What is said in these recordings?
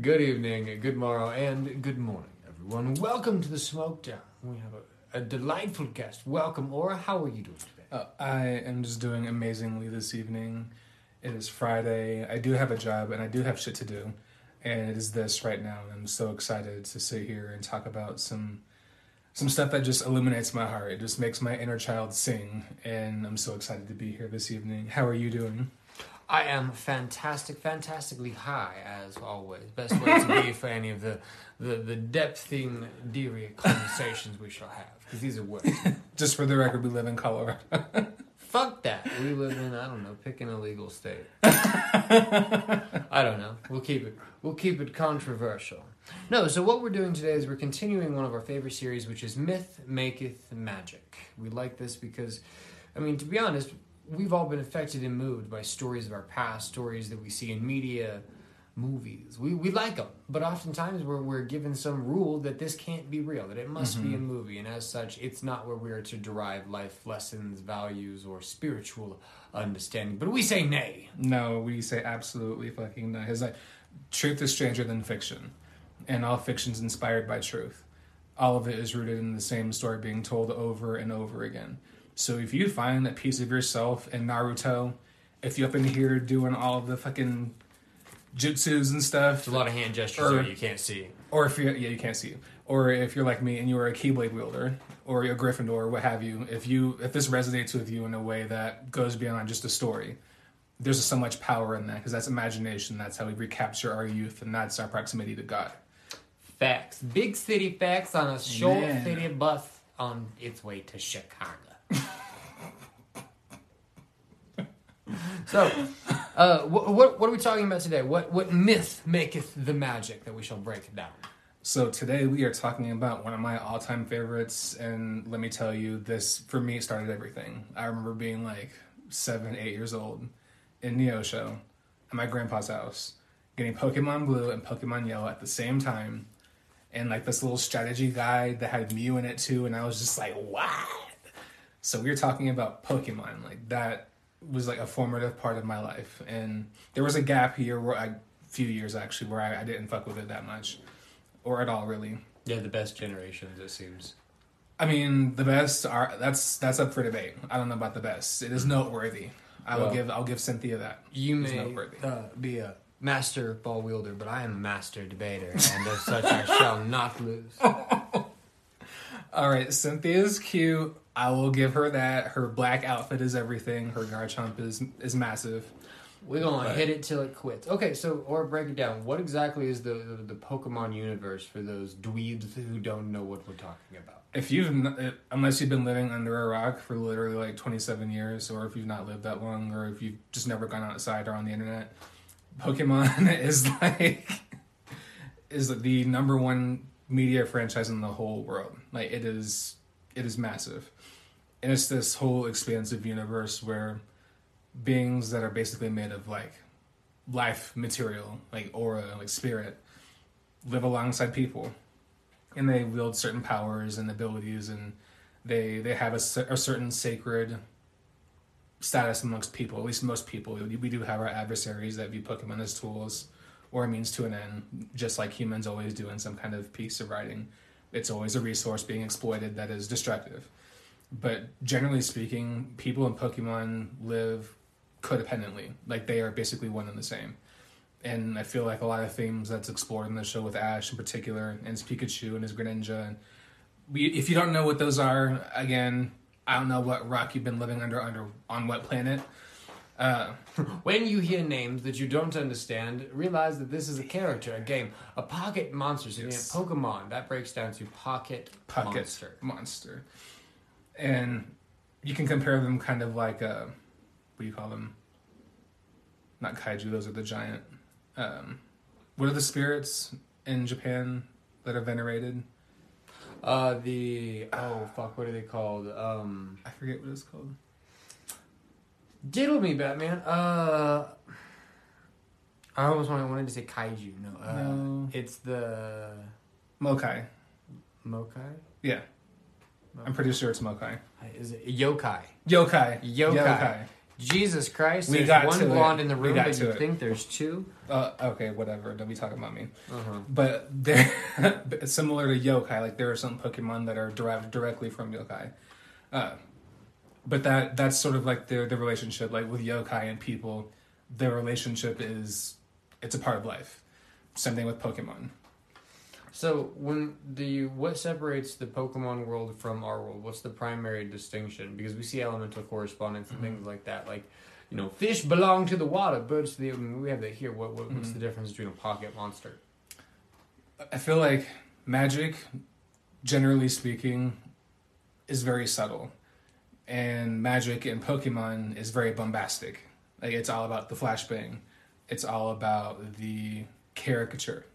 Good evening, good morrow, and good morning, everyone. Welcome to the Smoke Down. We have a, a delightful guest. Welcome, Aura. How are you doing today? Uh, I am just doing amazingly this evening. It is Friday. I do have a job and I do have shit to do. And it is this right now. And I'm so excited to sit here and talk about some some stuff that just illuminates my heart. It just makes my inner child sing. And I'm so excited to be here this evening. How are you doing? I am fantastic, fantastically high as always. Best way to be for any of the the, the depthing, deary conversations we shall have, because these are words. Just for the record, we live in Colorado. Fuck that. We live in I don't know, pick an illegal state. I don't know. We'll keep it. We'll keep it controversial. No. So what we're doing today is we're continuing one of our favorite series, which is Myth Maketh Magic. We like this because, I mean, to be honest, we've all been affected and moved by stories of our past, stories that we see in media, movies. We, we like them, but oftentimes we're, we're given some rule that this can't be real, that it must be mm-hmm. a movie, and as such, it's not where we are to derive life lessons, values, or spiritual understanding. But we say nay. No, we say absolutely fucking no. It's like truth is stranger than fiction, and all fiction's inspired by truth. All of it is rooted in the same story being told over and over again. So if you find a piece of yourself in Naruto, if you're up in here doing all of the fucking jutsus and stuff, There's a lot of hand gestures Or- you can't see. or if you're yeah you can't see or if you're like me and you are a keyblade wielder or a Gryffindor or what have you, if you if this resonates with you in a way that goes beyond just a story, there's so much power in that because that's imagination. That's how we recapture our youth, and that's our proximity to God. Facts. Big city facts on a short Man. city bus on its way to Chicago. so, uh, what, what what are we talking about today? What what myth maketh the magic that we shall break down? So today we are talking about one of my all-time favorites, and let me tell you, this for me started everything. I remember being like seven, eight years old in Neosho at my grandpa's house, getting Pokemon Blue and Pokemon Yellow at the same time, and like this little strategy guide that had Mew in it too, and I was just like, what? So we were talking about Pokemon, like that was like a formative part of my life, and there was a gap here where I, few years actually, where I, I didn't fuck with it that much or at all really. Yeah, the best generations, it seems. I mean, the best are that's that's up for debate. I don't know about the best. It is noteworthy. I will give I'll give Cynthia that. You It's may noteworthy. uh, be a master ball wielder, but I am a master debater, and as such, I shall not lose. All right, Cynthia's cute. I will give her that. Her black outfit is everything. Her Garchomp is is massive. We're gonna But- hit it till it quits. Okay, so or break it down. What exactly is the, the the Pokemon universe for those dweebs who don't know what we're talking about? If you've unless you've been living under a rock for literally like 27 years or if you've not lived that long or if you've just never gone outside or on the internet, Pokemon is like is the number one media franchise in the whole world. Like it is it is massive. And it's this whole expansive universe where beings that are basically made of like life material, like aura, like spirit, live alongside people. And they wield certain powers and abilities and they they have a, a certain sacred status amongst people, at least most people. We do have our adversaries that view Pokemon as tools or a means to an end, just like humans always do in some kind of piece of writing. It's always a resource being exploited that is destructive. But generally speaking, people in Pokemon live codependently. Like they are basically one and the same. And I feel like a lot of themes that's explored in the show with Ash in particular, and his Pikachu and his Greninja. And we, if you don't know what those are, again, I don't know what rock you've been living under, under on what planet. Uh, When you hear names that you don't understand, realize that this is a character, a game, a pocket monster. So Yes. you have Pokemon. That breaks down to pocket, Pocket monster. monster. And you can compare them kind of like, uh, what do you call them? Not kaiju, those are the giant. Um, what are the spirits in Japan that are venerated? Uh, the oh fuck, what are they called? Um, I forget what it's called. diddle me, Batman. Uh, I almost wanted, wanted to say kaiju. No, uh, No. it's the Mokai. Mokai. Yeah. I'm pretty sure it's Mokai. Is it yokai? Yokai. Yokai. Jesus Christ! We There's got one to it. blonde in the We room, got but to you it. think there's two? Uh, okay, whatever. Don't be talking about me. Uh-huh. But they're similar to yokai. Like there are some Pokemon that are derived directly from yokai. Uh, but that that's sort of like the the relationship. Like with yokai and people, their relationship is it's a part of life. Same thing with Pokemon. So when the what separates the Pokemon world from our world? What's the primary distinction? Because we see elemental correspondence and things mm-hmm. like that. Like, you know, fish belong to the water, birds to the. I mean, we have that here. What, what what's the mm-hmm. difference between a pocket monster? I feel like magic, generally speaking, is very subtle, and magic in Pokemon is very bombastic. Like it's all about the flashbang, it's all about the caricature,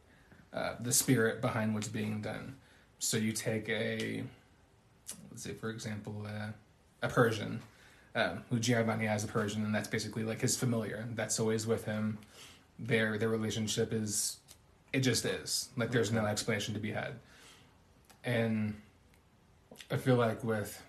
uh, the spirit behind what's being done. So you take a, let's say for example, uh, a Persian, um, who Giovanni has a Persian, and that's basically like his familiar. That's always with him. Their their relationship is it just is like there's no explanation to be had and i feel like with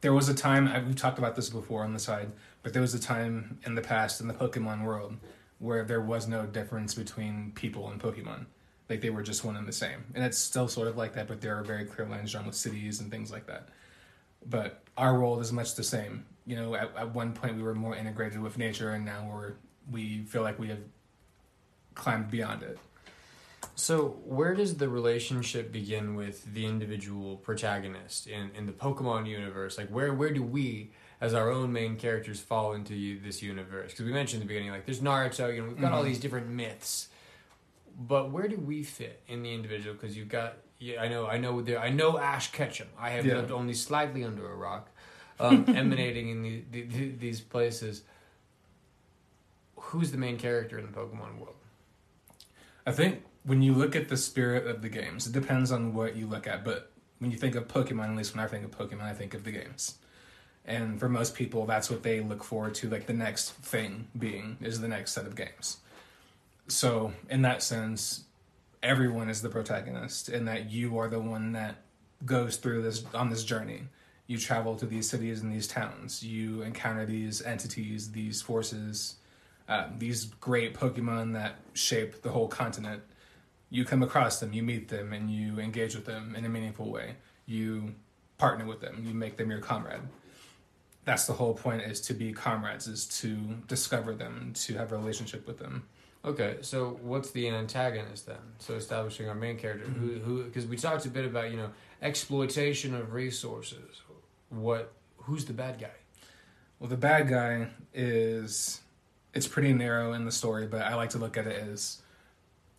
there was a time I- we've talked about this before on the side but there was a time in the past in the pokemon world where there was no difference between people and pokemon like they were just one and the same and it's still sort of like that but there are very clear lines drawn with cities and things like that but our world is much the same you know at, at one point we were more integrated with nature and now we're we feel like we have climbed beyond it. So where does the relationship begin with the individual protagonist in, in the Pokemon universe? Like where where do we as our own main characters fall into this universe? Because we mentioned in the beginning, like there's Naruto, you know, we've got all Mhm. these different myths, but where do we fit in the individual? Because you've got, yeah, I know, I know, there, I know Ash Ketchum. I have Yeah. lived only slightly under a rock, um, emanating in the, the, the, these places. Who's the main character in the Pokemon world? I think when you look at the spirit of the games, it depends on what you look at, but when you think of Pokemon, at least when I think of Pokemon, I think of the games. And for most people, that's what they look forward to, like the next thing being is the next set of games. So, in that sense, everyone is the protagonist, and that you are the one that goes through this on this journey. You travel to these cities and these towns. You encounter these entities, these forces, uh, these great Pokemon that shape the whole continent. You come across them, you meet them, and you engage with them in a meaningful way. You partner with them, you make them your comrade. That's the whole point: is to be comrades, is to discover them, to have a relationship with them. Okay, so what's the antagonist then? So establishing our main character, who mm-hmm. who because we talked a bit about you know exploitation of resources. What who's the bad guy? Well, the bad guy is it's pretty narrow in the story, but I like to look at it as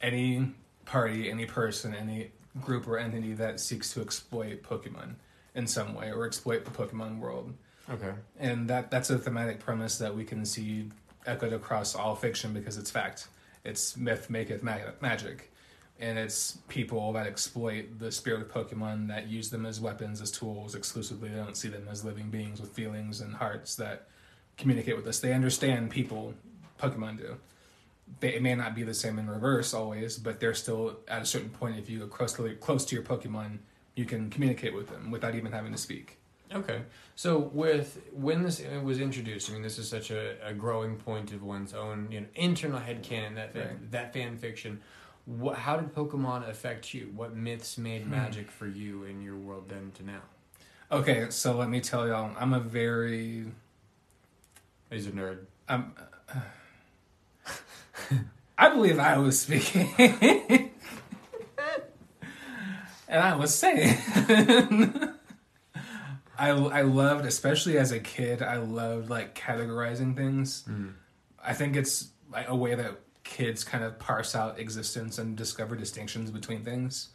any party, any person, any group or entity that seeks to exploit Pokemon in some way or exploit the Pokemon world. Okay. And that that's a thematic premise that we can see echoed across all fiction because it's fact. It's myth maketh ma- magic. And it's people that exploit the spirit of Pokemon that use them as weapons, as tools exclusively. They don't see them as living beings with feelings and hearts that communicate with us. They understand people, Pokemon do. They, it may not be the same in reverse always, but they're still at a certain point. If you go close to your Pokemon, you can communicate with them without even having to speak. Okay. So with when this was introduced, I mean, this is such a, a growing point of one's own you know internal headcanon that fan, Right. that fan fiction. What, how did Pokemon affect you? What myths made Hmm. magic for you in your world then to now? Okay, so let me tell y'all, I'm a very He's a nerd. Um, I believe I was speaking. and I was saying. I, I loved, especially as a kid, I loved like categorizing things. Mm. I think it's like a way that kids kind of parse out existence and discover distinctions between things.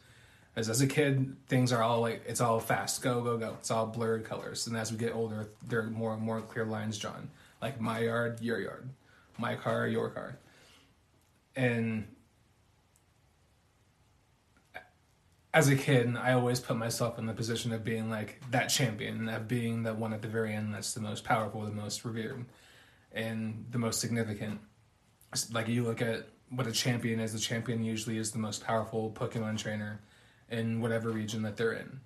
As as a kid, things are all like it's all fast, go go go. It's all blurred colors, and as we get older, there are more and more clear lines drawn. Like my yard, your yard, my car, your car, and as a kid, I always put myself in the position of being like that champion, of being the one at the very end that's the most powerful, the most revered, and the most significant. Like you look at what a champion is, the champion usually is the most powerful Pokemon trainer in whatever region that they're in.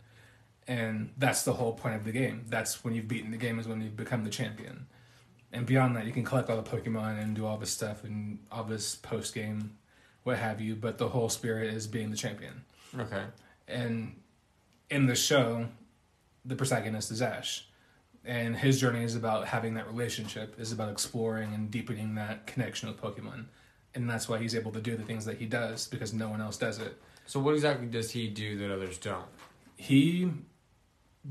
And that's the whole point of the game. That's when you've beaten the game is when you become the champion. And beyond that, you can collect all the Pokemon and do all this stuff and all this post game, what have you. But the whole spirit is being the champion. Okay. And in the show, the protagonist is Ash. And his journey is about having that relationship, is about exploring and deepening that connection with Pokemon. And that's why he's able to do the things that he does because no one else does it. So what exactly does he do that others don't? He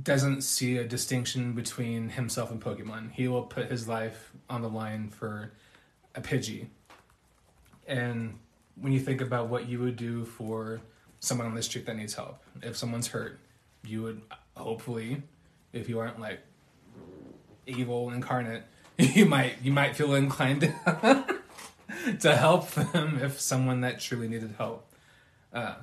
doesn't see a distinction between himself and Pokemon. He will put his life on the line for a Pidgey. And when you think about what you would do for someone on the street that needs help, if someone's hurt, you would hopefully, if you aren't like evil incarnate, you might you might feel inclined to, to help them if someone that truly needed help. Uh,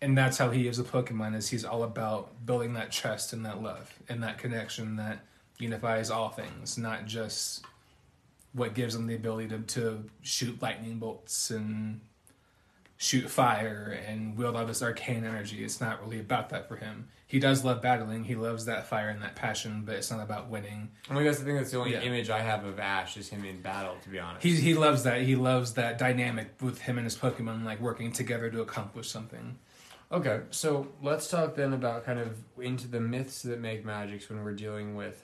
and that's how he is a Pokemon. Is he's all about building that trust and that love and that connection that unifies all things, not just what gives him the ability to, to shoot lightning bolts and shoot fire and wield all this arcane energy. It's not really about that for him. He does love battling. He loves that fire and that passion, but it's not about winning. I mean, that's the thing. That's the only Yeah. image I have of Ash is him in battle. To be honest, He he loves that. He loves that dynamic with him and his Pokemon like working together to accomplish something. Okay, so let's talk then about kind of into the myths that make magics when we're dealing with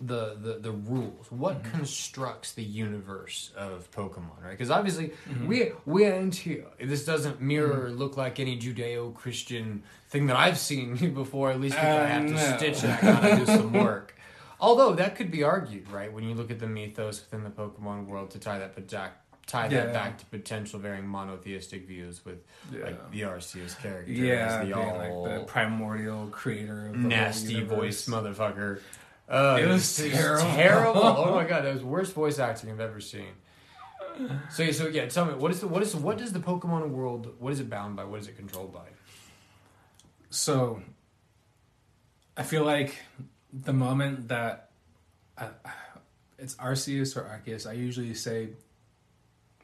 the the, the rules. What mm-hmm. constructs the universe of Pokemon, right? Because obviously mm-hmm. we we ain't here. This doesn't mirror mm-hmm. look like any Judeo-Christian thing that I've seen before. At least if I Uh, have to uh, no. stitch it, I gotta do some work. Although that could be argued, right? When you look at the mythos within the Pokemon world to tie that back tie that Yeah. back to potential varying monotheistic views with like the Arceus character, yeah, the all like the primordial creator of the nasty voice motherfucker. Uh, It was it's terrible. terrible. Oh my god, that was the worst voice acting I've ever seen. So yeah, so yeah, tell me what is the what is what is the Pokemon world? What is it bound by? What is it controlled by? So, I feel like the moment that I, it's Arceus or Arceus, I usually say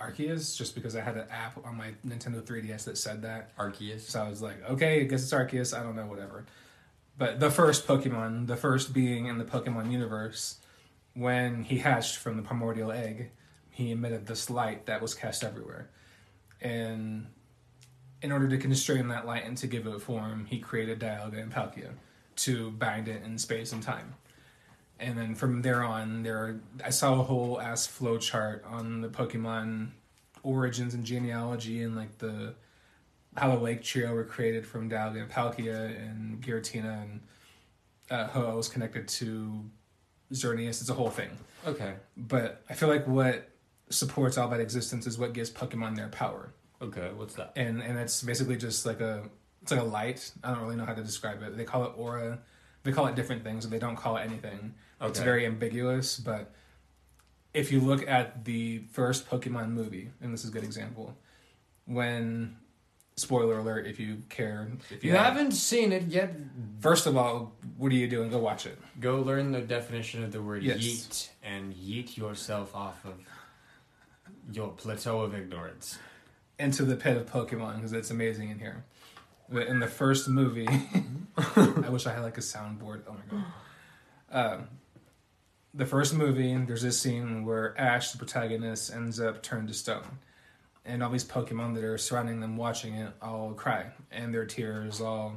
Arceus just because I had an app on my Nintendo 3DS that said that. Arceus. So I was like, okay, I guess it's Arceus. I don't know, whatever. But the first Pokemon, the first being in the Pokemon universe, when he hatched from the primordial egg, he emitted this light that was cast everywhere. And in order to constrain that light and to give it form, he created Dialga and Palkia to bind it in space and time. And then from there on, there I saw a whole ass flow chart on the Pokemon origins and genealogy and like the how the Lake Trio were created from and Palkia and Giratina and uh, Ho-Oh was connected to Xerneas. It's a whole thing. Okay. But I feel like what supports all that existence is what gives Pokemon their power. Okay. What's that? And and it's basically just like a it's like a light. I don't really know how to describe it. They call it aura. They call it different things, but they don't call it anything. It's very ambiguous, but if you look at the first Pokemon movie, and this is a good example, when spoiler alert if you care if You haven't seen it yet. First of all, what are you doing? Go watch it. Go learn the definition of the word Yes. yeet and yeet yourself off of your plateau of ignorance. Into the pit of Pokemon because it's amazing in here. But In the first movie, I wish I had like a soundboard. Oh my god. Um, the first movie, there's this scene where Ash, the protagonist, ends up turned to stone. And all these Pokemon that are surrounding them watching it all cry. And their tears all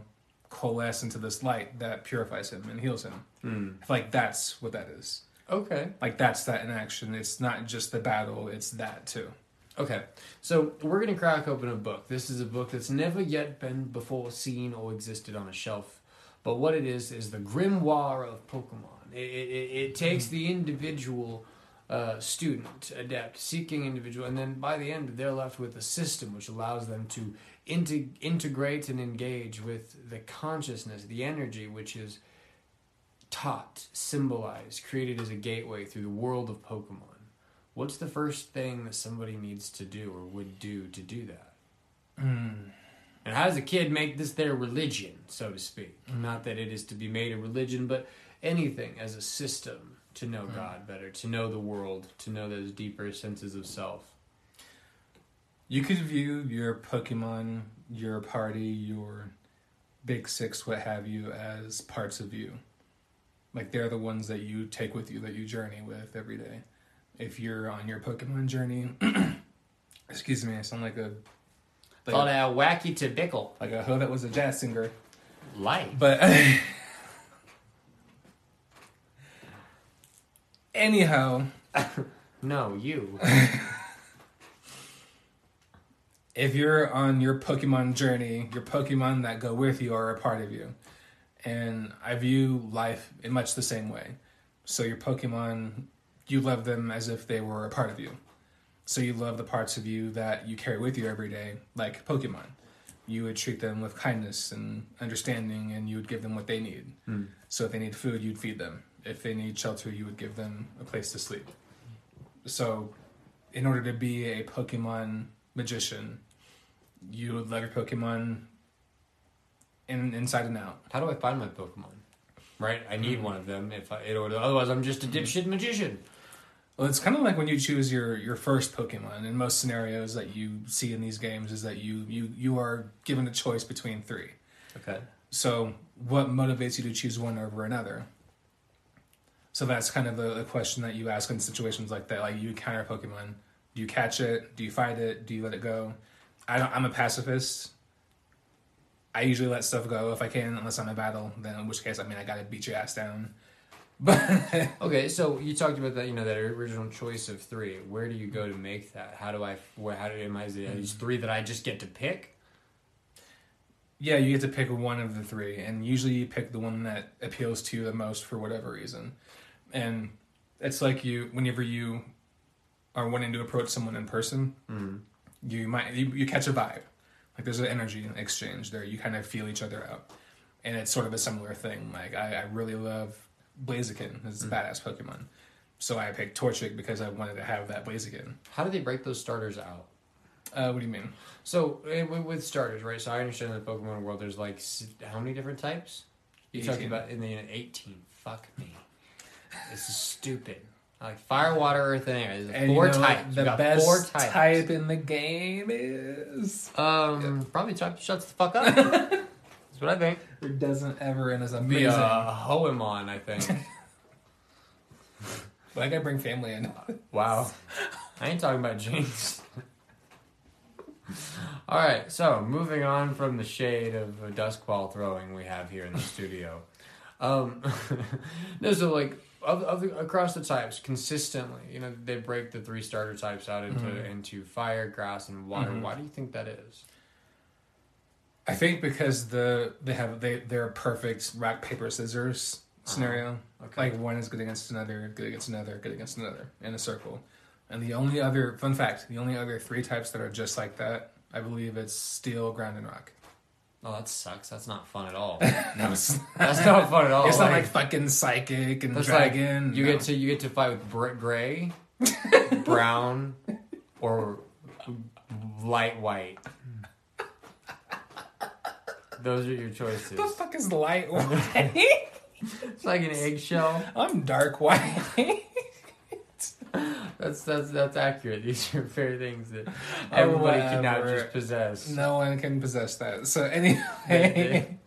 coalesce into this light that purifies him and heals him. Hmm. Feel like that's what that is. Okay. Like that's that in action. It's not just the battle, it's that too. Okay, so we're gonna crack open a book. This is a book that's never yet been before seen or existed on a shelf, but what it is is the grimoire of Pokemon. It, it, it, it takes the individual uh, student, adept, seeking individual, and then by the end they're left with a system which allows them to inte- integrate and engage with the consciousness, the energy, which is taught, symbolized, created as a gateway through the world of Pokemon. What's the first thing that somebody needs to do or would do to do that? And how does a kid make this their religion, so to speak? Not that it is to be made a religion, but anything as a system to know mm-hmm. God better, to know the world, to know those deeper senses of self. You could view your Pokemon, your party, your big six, what have you, as parts of you. Like they're the ones that you take with you, that you journey with every day. If you're on your Pokemon journey, excuse me, I sound like a like, Called a wacky to bickle. like a hoe that was a jazz singer. Light. But anyhow, No, you. if you're on your Pokemon journey, your Pokemon that go with you are a part of you. And I view life in much the same way. So your Pokemon, you love them as if they were a part of you. So you love the parts of you that you carry with you every day, like Pokemon. You would treat them with kindness and understanding, and you would give them what they need. Hmm. So if they need food, you'd feed them. If they need shelter, you would give them a place to sleep. So, in order to be a Pokemon magician, you would love your Pokemon in, inside and out. How do I find my Pokemon? Right, I need hmm. one of them. If I, in order, otherwise I'm just a hmm. dipshit magician. Well, it's kind of like when you choose your, your first Pokemon. In most scenarios that you see in these games, is that you you you are given a choice between three. Okay. So, what motivates you to choose one over another? So that's kind of a, a question that you ask in situations like that. Like you encounter a Pokemon, do you catch it? Do you fight it? Do you let it go? I don't, I'm a pacifist. I usually let stuff go if I can, unless I'm in battle. Then in which case, I mean, I gotta beat your ass down. But Okay, so you talked about that, you know, that original choice of three. Where do you go to make that? How do I? Where? How do am I? Is it these mm. three that I just get to pick? yeah, you get to pick one of the three, and usually you pick the one that appeals to you the most for whatever reason. And it's like you, whenever you are wanting to approach someone in person, Mm. you might you, you catch a vibe, like there's an energy exchange there. You kind of feel each other out, and it's sort of a similar thing. Like I, I really love Blaziken. It's a badass Pokemon, so I picked Torchic because I wanted to have that Blaziken. How do they break those starters out? Uh, what do you mean? So eh, with starters, right? So I understand in the Pokemon world, there's like how many different types? You talked about in the eighteen. Fuck me. This is stupid. Like fire, water, earth, and air. There's And four you know types. The best four types. type in the game is. Um, probably type shuts the fuck up. That's what I think. Or doesn't ever and is Be amazing. uh, Hoemon, I think. Why But I gotta bring family in. Wow. I ain't talking about James. All right, so moving on from the shade of uh, Duskwall throwing we have here in the studio. Um, no, so like of, of the, across the types consistently, you know, they break the three starter types out into Mhm. into fire, grass, and water. Mhm. Why do you think that is? I think because the they have they they're a perfect rock paper scissors scenario. Okay. Like one is good against another, good against another, good against another in a circle. And the only other fun fact, the only other three types that are just like that, I believe it's steel, ground, and rock. Oh, that sucks. That's not fun at all. No, That's not fun at all. it's not like fucking psychic and That's like dragon. you no. get to you get to fight with br- gray, brown, or light white. Those are your choices. What the fuck is light white? It's like an eggshell. I'm dark white. That's that's that's accurate. These are fair things that oh, everybody cannot just possess. no one can possess that. So anyway,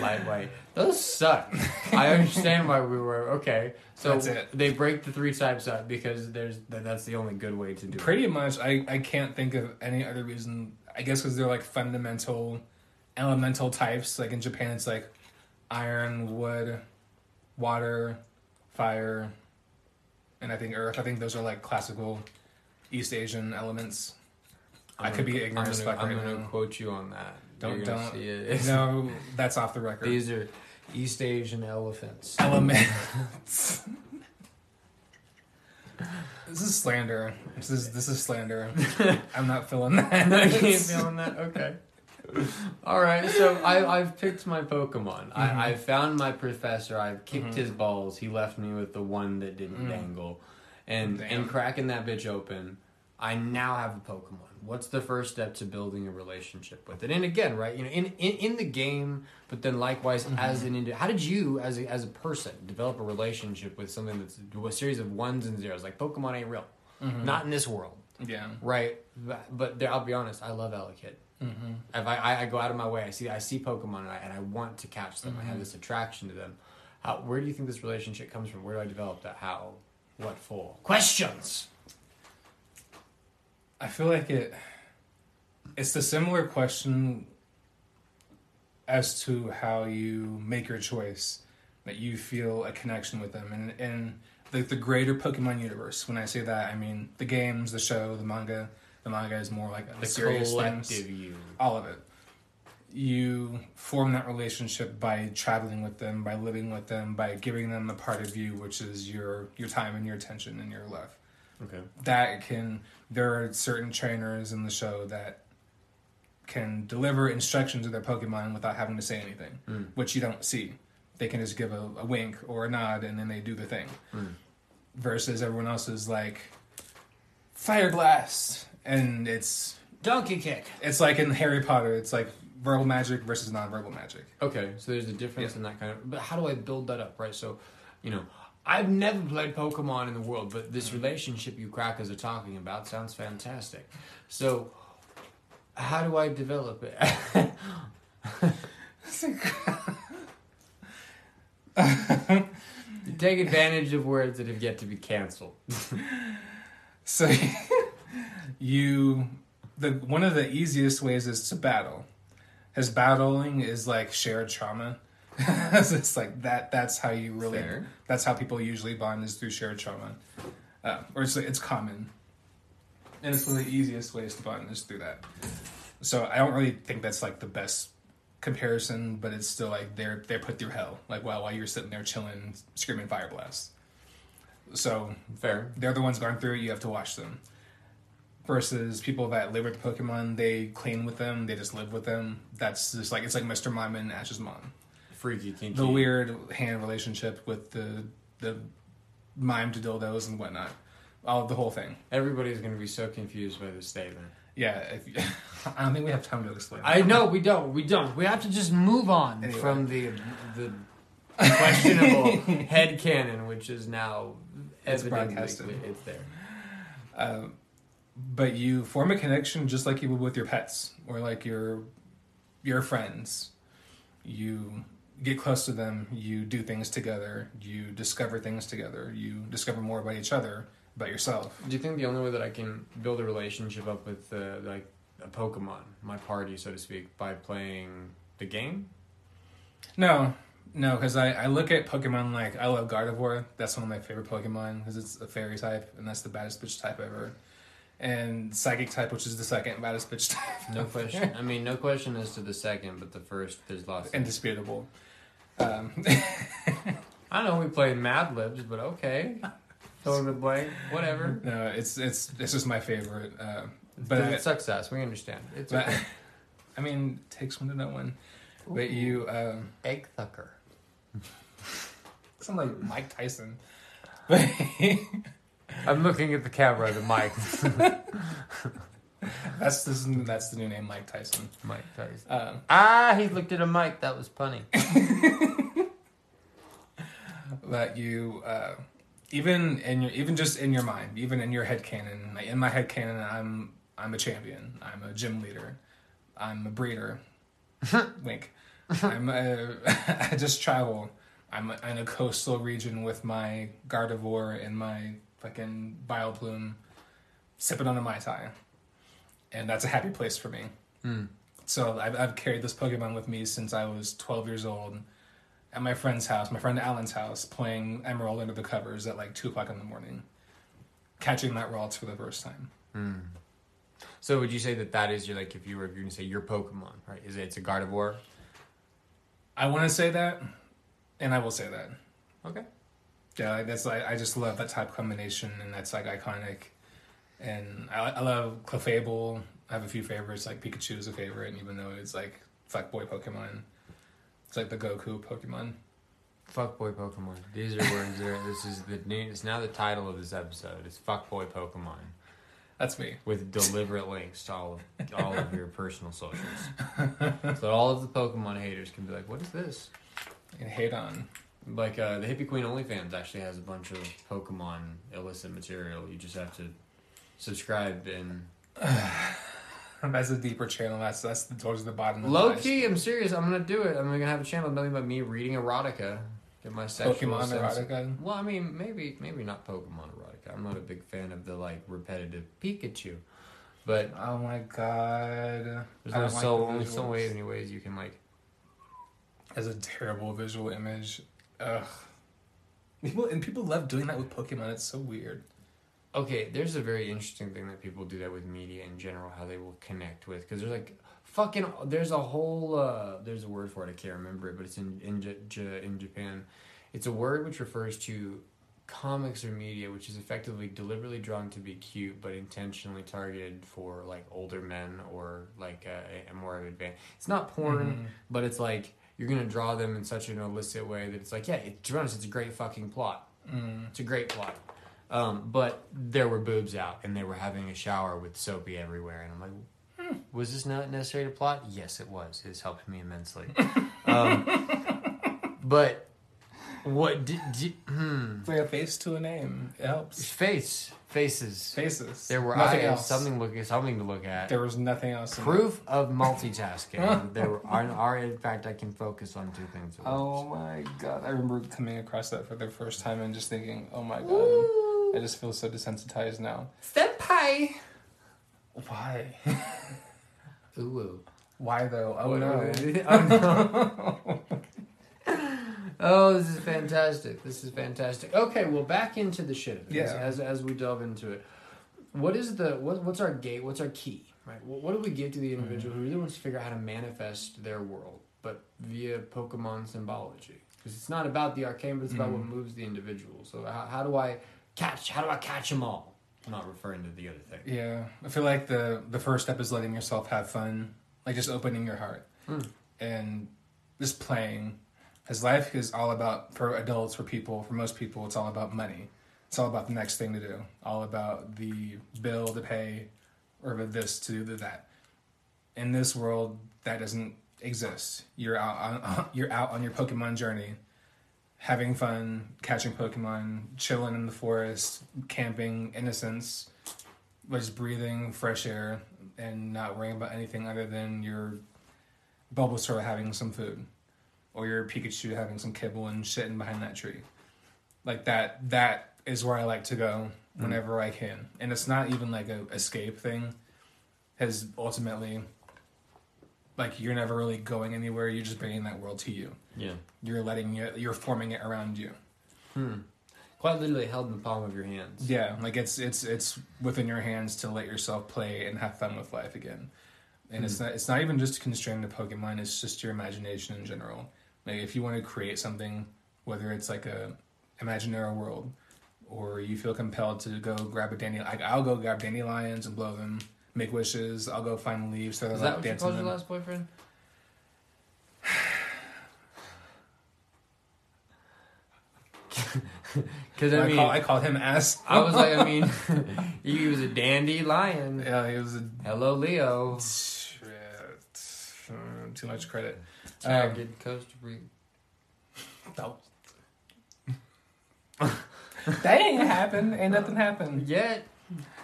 Light white. Those suck. I understand why we were okay. So they break the three types up because there's that's the only good way to do it. pretty much, I I can't think of any other reason. I guess because they're like fundamental elemental types. Like in Japan, it's like iron, wood, water, fire, and I think earth. I think those are like classical East Asian elements. I could be I'm ignorant gonna, I'm gonna quote you on that. Don't You're don't. No, that's off the record. These are East Asian elephants. elements. this is slander. This is this is slander. I'm not feeling that. I ain't feeling that. Okay. All right, so I, I've picked my Pokemon. Mhm. I, I found my professor. I've kicked Mhm. his balls. He left me with the one that didn't Mm. dangle, and Damn. and cracking that bitch open. I now have a Pokemon. What's the first step to building a relationship with it? And again, right, you know, in in, in the game, but then likewise Mhm. as an indi- how did you as a, as a person develop a relationship with something that's a series of ones and zeros? Like Pokemon ain't real, Mhm. not in this world. Yeah. right? But, but there, I'll be honest, I love Elekid. Mm-hmm. If I, I, I go out of my way, I see I see Pokemon and I, and I want to catch them. I have Mhm. this attraction to them. How, where do you think this relationship comes from? Where do I develop that? How? What for? Questions. I feel like it. It's the similar question as to how you make your choice, that you feel a connection with them, and and the the greater Pokemon universe. When I say that, I mean the games, the show, the manga. The manga is more like The the serious collective things. you. all of it. You form that relationship by traveling with them, by living with them, by giving them a part of you, which is your your time and your attention and your love. Okay. That can there are certain trainers in the show that can deliver instructions to their Pokemon without having to say anything, Mm. which you don't see. They can just give a, a wink or a nod and then they do the thing. Mm. Versus everyone else is like fire blast and it's Donkey kick. it's like in Harry Potter, it's like verbal magic versus non-verbal magic. Okay, so there's a difference Yeah. in that kind of. But how do I build that up, right? So, you know, I've never played Pokemon in the world, but this mm-hmm. relationship you crackers are talking about sounds fantastic. So, how do I develop it? Take advantage of words that have yet to be canceled. So you the one of the easiest ways is to battle. As battling is like shared trauma. it's like that that's how you really Fair. that's how people usually bond is through shared trauma. Uh, or it's it's common. And it's one of the easiest ways to bond is through that. So I don't really think that's like the best comparison, but it's still like they're they're put through hell. Like while while you're sitting there chilling, screaming fire blast. So Fair. they're the ones going through it. You have to watch them. Versus people that live with Pokemon, they clean with them. They just live with them. That's just like it's like Mr. Mime and Ash's mom. Freaky kinky. The weird hand relationship with the the mime to dildos and whatnot. All the whole thing. Everybody's going to be so confused by this statement. Yeah, if, I don't think we have time to explain. I know we don't. We don't. We have to just move on Anyway. from the the questionable head canon, which is now It's broadcasted. It's there. Uh, but you form a connection just like you would with your pets or like your your friends. You get close to them. You do things together. You discover things together. You discover more about each other, about yourself. Do you think the only way that I can build a relationship up with uh, like a Pokemon, my party, so to speak, by playing the game? No, no, because I, I look at Pokemon like I love Gardevoir. That's one of my favorite Pokemon because it's a fairy type and that's the baddest bitch type ever. And Psychic type, which is the second baddest bitch type. No question. I mean, no question as to the second, but the first, there's lots. Of, Indisputable. Um, I know we played Mad Libs, but okay. Fill in the blank, whatever. no, it's it's it's just my favorite. Uh, But but I, it's success. We understand. It's but okay. I mean, it takes one to know one. But you um, egg thucker. sound like Mike Tyson. I'm looking at the camera, the mic. that's this, that's the new name, Mike Tyson. Mike Tyson. Um, Ah, he looked at a mic. That was funny. but you uh, even in your even just in your mind, even in your head canon. Like in my head canon, I'm I'm a champion. I'm a gym leader. I'm a breeder. Wink. I'm a, I just travel. I'm in a coastal region with my Gardevoir and my fucking Vileplume, sipping on a mai tai, and that's a happy place for me. Mm. So I've, I've carried this Pokemon with me since I was 12 years old at my friend's house, my friend Alan's house, playing Emerald under the covers at like 2 o'clock in the morning, catching that Ralts for the first time. Mm. So would you say that that is your like if you were going to say your Pokemon, right? Is it it's a Gardevoir? I want to say that, and I will say that. Okay. Yeah, like that's like I just love that type combination, and that's like iconic. And I, I love Clefable. I have a few favorites, like Pikachu is a favorite, and even though it's like fuckboy Pokemon, it's like the Goku Pokemon. Fuckboy Pokemon. These are words. That are, this is the new. It's now the title of this episode. It's Fuckboy Pokemon That's me. with deliberate links to all of all of your personal socials, so all of the Pokemon haters can be like, "What is this?" And hate on. Like uh, the Hippie Queen OnlyFans actually has a bunch of Pokemon illicit material. You just have to subscribe and That's a deeper channel. That's that's the, towards the bottom. Of low the key. I'm serious. I'm gonna do it. I'm gonna have a channel nothing but me reading erotica. Get my sexual Pokemon sense- erotica. Well, I mean, maybe maybe not Pokemon erotica. I'm not a big fan of the like repetitive Pikachu, but Oh my god. there's no don't like so the only so many ways you can like. As a terrible visual image. Ugh. People and people love doing that with Pokemon. It's so weird. Okay, there's a very interesting thing that people do that with media in general, how they will connect with, because there's like fucking there's a whole uh, there's a word for it I can't remember it, but it's in in in Japan. It's a word which refers to comics or media which is effectively deliberately drawn to be cute but intentionally targeted for like older men or like a, a more of advanced. It's not porn, Mhm. but it's like you're gonna draw them in such an illicit way that it's like yeah, it, to be honest, it's a great fucking plot. Mm. It's a great plot. Um, but there were boobs out, and they were having a shower with soapy everywhere, and I'm like, hmm, was this not necessary to plot? Yes, it was. It's helped me immensely. um, but what did, did hmm, It's like a face to a name. It helps. face faces? Faces. There were nothing eyes, else. something look something to look at. There was nothing else. in Proof of multitasking. there were, are, are in fact I can focus on two things. it. at Oh my god! I remember coming across that for the first time and just thinking, "Oh my god!" Woo. I just feel so desensitized now. Senpai. Why? Ooh. ooh. Why though? Oh What- no! oh no. oh, this is fantastic. This is fantastic. Okay, well, back into the shit of it as, Yeah. as as we delve into it. What is the what, what's our gate? What's our key? Right. What, what do we give to the individual who really wants to figure out how to manifest their world, but via Pokemon symbology? Because it's not about the arcane, but it's about what Mhm. moves the individual. So how, how do I catch? How do I catch them all? I'm not referring to the other thing. Yeah, I feel like the the first step is letting yourself have fun, like just opening your heart Mm. and just playing. Because life is all about for adults, for people, for most people, it's all about money. It's all about the next thing to do. All about the bill to pay, or the this to do the that. In this world, that doesn't exist. You're out on you're out on your Pokemon journey, having fun, catching Pokemon, chilling in the forest, camping, innocence, just breathing fresh air and not worrying about anything other than your Bulbasaur having some food, or your Pikachu having some kibble and shitting behind that tree. Like that. That is where I like to go mm. whenever I can, and it's not even like a escape thing. Has ultimately, like you're never really going anywhere. You're just bringing that world to you. Yeah. You're letting it. You're forming it around you. Hmm. Quite literally held in the palm of your hands. Yeah, like it's it's it's within your hands to let yourself play and have fun with life again. And it's not it's not even just constrained to Pokemon, it's just your imagination in general. Like if you want to create something, whether it's like a imaginary world or you feel compelled to go grab a dandelion like I'll go grab dandelions and blow them, make wishes, I'll go find leaves, throw Is them that up, what you dance called in your them. last boyfriend? Because I I, mean, call, I called him ass. I was like, I mean, he was a dandy lion. yeah, he was a Hello, Leo. Shit. Mm, Too much credit. Jagged Costa Rica. No. that ain't happened. Ain't nothing happened Yet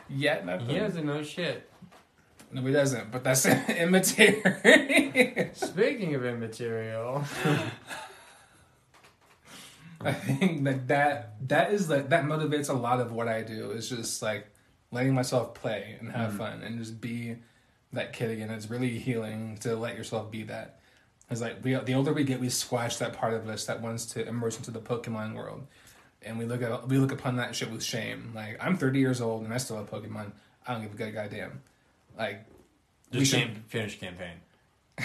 yet. Nothing. he doesn't know shit. No, he doesn't. But that's immaterial. Speaking of immaterial, I think that that that is like that motivates a lot of what I do. Is just like letting myself play and have Mhm. fun and just be that kid again. It's really healing to let yourself be that. It's like we the older we get, we squash that part of us that wants to immerse into the Pokemon world, and we look at we look upon that shit with shame. Like I'm 30 years old and I still have Pokemon. I don't give a good goddamn. Like we just should can't finish campaign.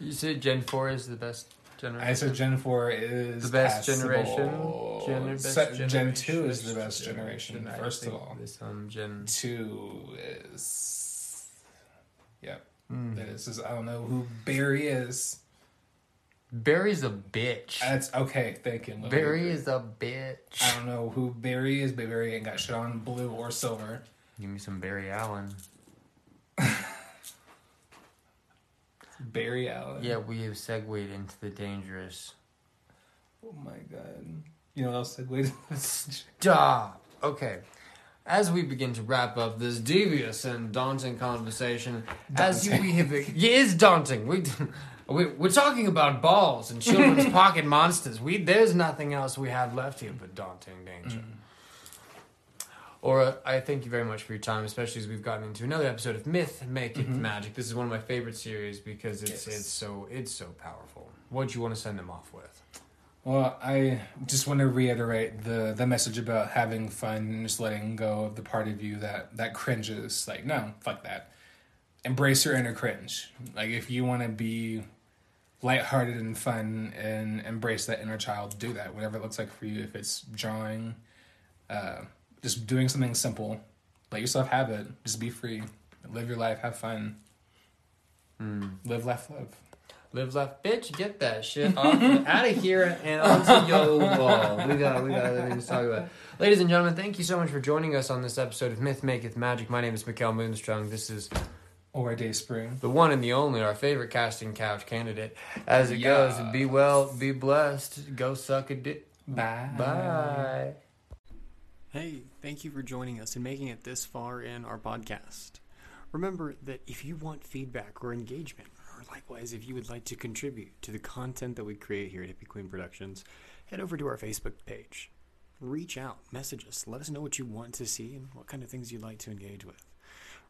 you said Gen Four is the best generation. I said Gen 4 is The best passable. generation. Gen, best Se- generation. Gen 2 is the best generation, I first of all. This um Gen. 2 is. Yep. Mm. That is, is. I don't know who Barry is. Barry's a bitch. That's okay. Thank you. Barry is a bitch. I don't know who Barry is, but Barry ain't got shit on blue or silver. Give me some Barry Allen. Barry Allen. Yeah, we have segued into the dangerous. Oh my god. You know what else segue to Stop. Okay. As we begin to wrap up this devious and daunting conversation, as you, we have, yeah, it is daunting. We, we we're talking about balls and children's pocket monsters. We there's nothing else we have left here but daunting danger. Mm. Or uh, I thank you very much for your time, especially as we've gotten into another episode of Myth Maketh mm-hmm. Magic. This is one of my favorite series because it's Yes. it's so it's so powerful. What do you want to send them off with? Well, I just want to reiterate the the message about having fun and just letting go of the part of you that that cringes. Like, no, fuck that. Embrace your inner cringe. Like, if you want to be lighthearted and fun and embrace that inner child, do that. Whatever it looks like for you. If it's drawing, uh, just doing something simple, let yourself have it. Just be free. Live your life. Have fun. Live, laugh, love. Live left, bitch. Get that shit off out of here and onto your wall. We got we got other things to talk about. Ladies and gentlemen, thank you so much for joining us on this episode of Myth Maketh Magic. My name is Mikkel Moonstrung. This is Or a Day Spring. the one and the only, our favorite casting couch candidate. As it Yeah. goes, be well, be blessed. Go suck a dick. Bye. Bye. Hey, thank you for joining us and making it this far in our podcast. Remember that if you want feedback or engagement, or likewise if you would like to contribute to the content that we create here at Hippie Queen Productions, head over to our Facebook page. Reach out, message us, let us know what you want to see and what kind of things you'd like to engage with.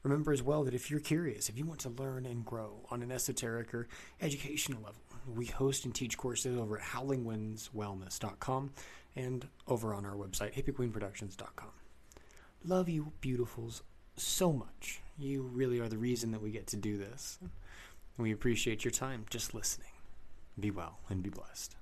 Remember as well that if you're curious, if you want to learn and grow on an esoteric or educational level, we host and teach courses over at howlingwindswellness.com and over on our website, hippiequeenproductions.com. Love you, beautifuls, so much. You really are the reason that we get to do this. We appreciate your time just listening. Be well and be blessed.